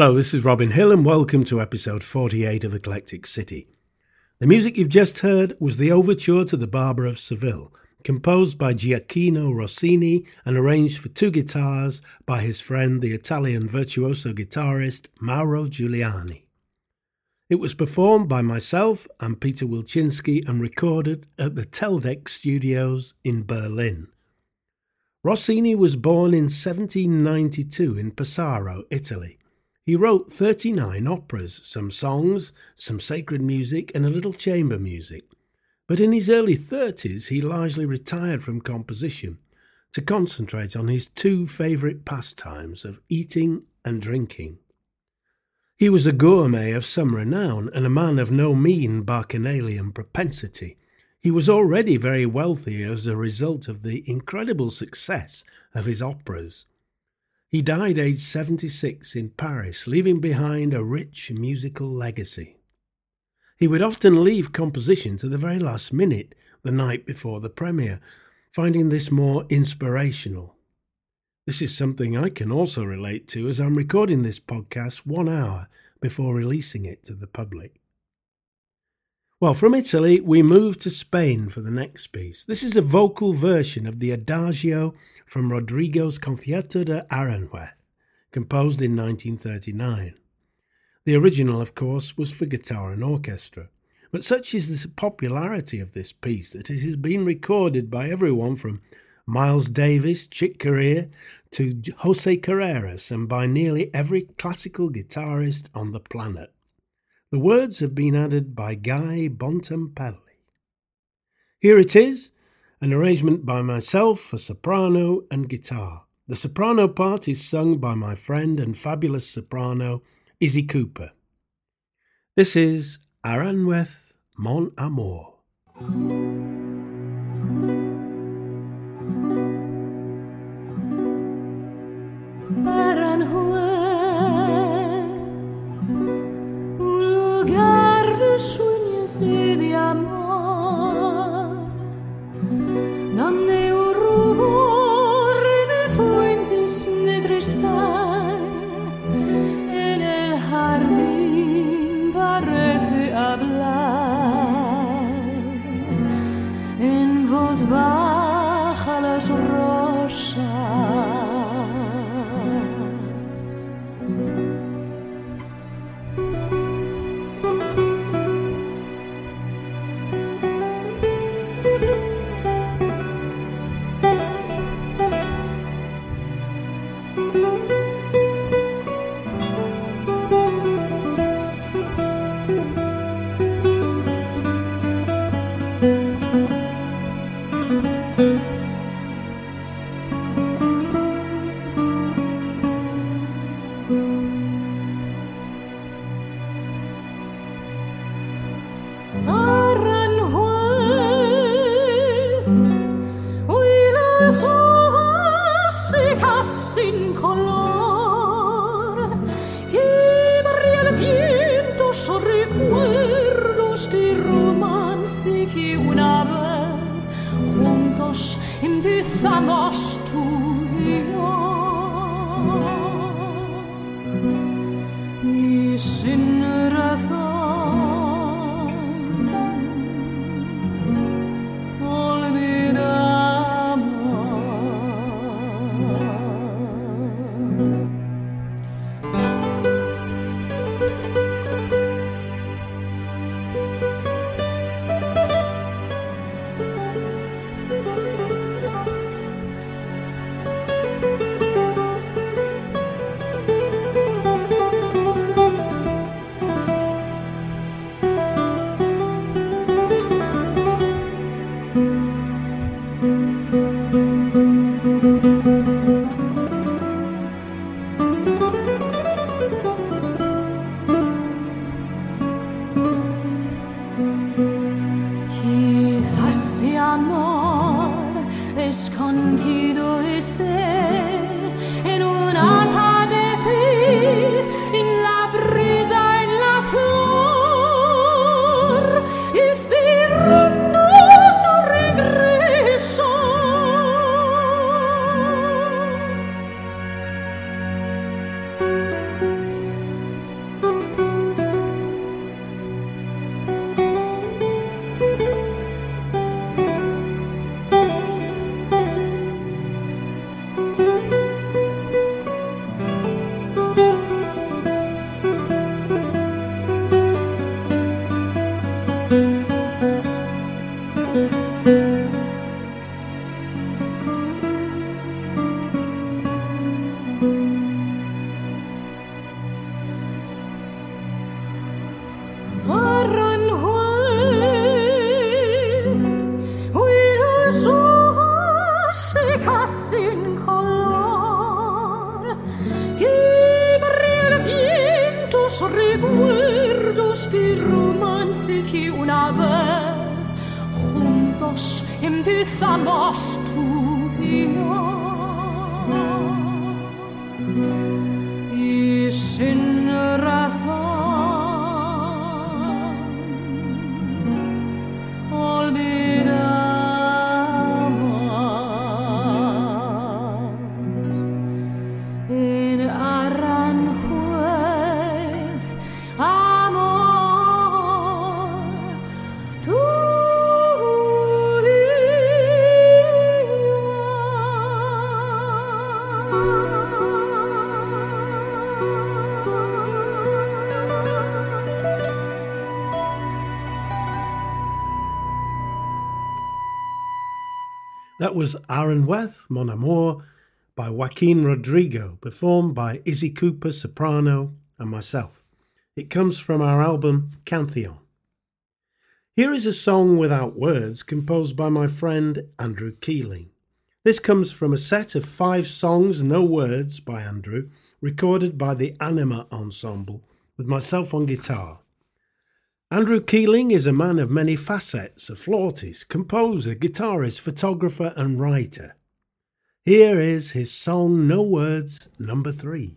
Hello, this is Robin Hill, and welcome to episode 48 of Eclectic City. The music you've just heard was the overture to The Barber of Seville, composed by Gioacchino Rossini and arranged for two guitars by his friend, the Italian virtuoso guitarist Mauro Giuliani. It was performed by myself and Peter Wilczynski and recorded at the Teldec Studios in Berlin. Rossini was born in 1792 in Pesaro, Italy. He wrote 39 operas, some songs, some sacred music, and a little chamber music. But in his early 30s, he largely retired from composition to concentrate on his two favourite pastimes of eating and drinking. He was a gourmet of some renown and a man of no mean bacchanalian propensity. He was already very wealthy as a result of the incredible success of his operas. He died aged 76 in Paris, leaving behind a rich musical legacy. He would often leave composition to the very last minute, the night before the premiere, finding this more inspirational. This is something I can also relate to as I'm recording this podcast one hour before releasing it to the public. Well, from Italy, we move to Spain for the next piece. This is a vocal version of the Adagio from Rodrigo's Concierto de Aranjuez, composed in 1939. The original, of course, was for guitar and orchestra. But such is the popularity of this piece that it has been recorded by everyone from Miles Davis, Chick Corea, to Jose Carreras, and by nearly every classical guitarist on the planet. The words have been added by Guy Bontempi. Here it is, an arrangement by myself for soprano and guitar. The soprano part is sung by my friend and fabulous soprano, Izzy Cooper. This is Aranjuez Mon Amour. sueños y de amor, donde un rubor de fuentes de cristal. amor escondido esté. Was Aranjuez, Mon Amour, by Joaquin Rodrigo, performed by Izzy Cooper, soprano, and myself. It comes from our album Cantheon. Here is a song without words composed by my friend Andrew Keeling. This comes from a set of five songs, no words, by Andrew, recorded by the Anima Ensemble with myself on guitar. Andrew Keeling is a man of many facets, a flautist, composer, guitarist, photographer, and writer. Here is his song No Words, number three.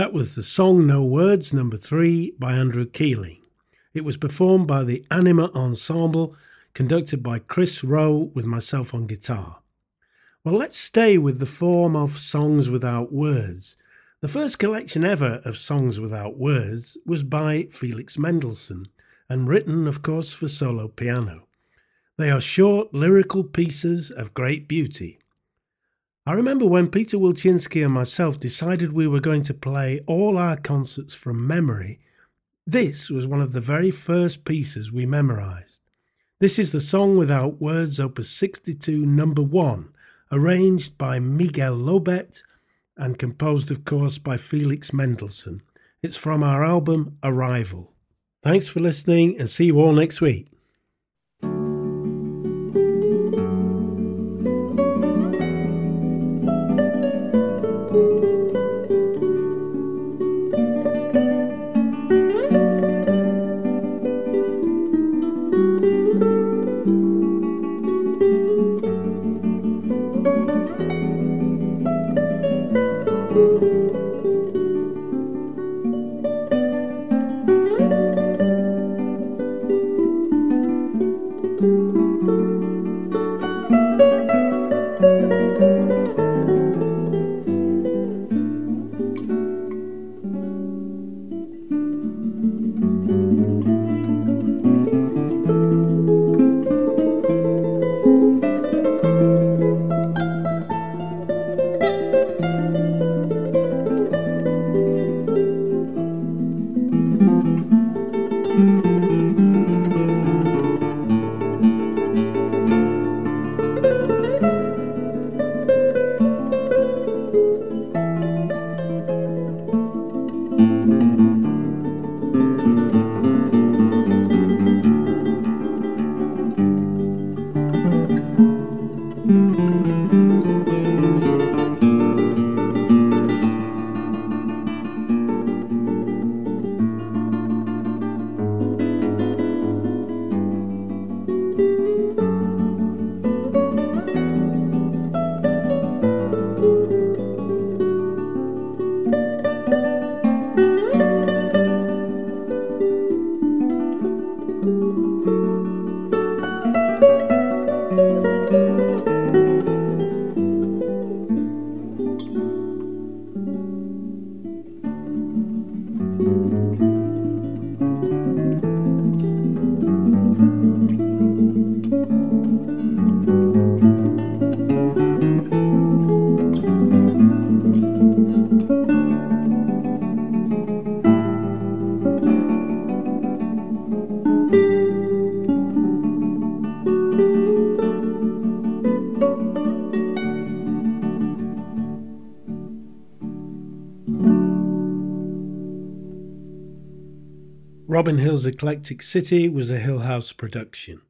That was the song No Words, number three, by Andrew Keeling. It was performed by the Anima Ensemble, conducted by Chris Rowe with myself on guitar. Well, let's stay with the form of songs without words. The first collection ever of songs without words was by Felix Mendelssohn and written, of course, for solo piano. They are short lyrical pieces of great beauty. I remember when Peter Wilczynski and myself decided we were going to play all our concerts from memory, this was one of the very first pieces we memorized. This is the Song Without Words, Opus 62, number 1 arranged by Miguel Llobet and composed, of course, by Felix Mendelssohn. It's from our album Arrival. Thanks for listening and see you all next week. Robin Hill's Eclectic City was a Hill House production.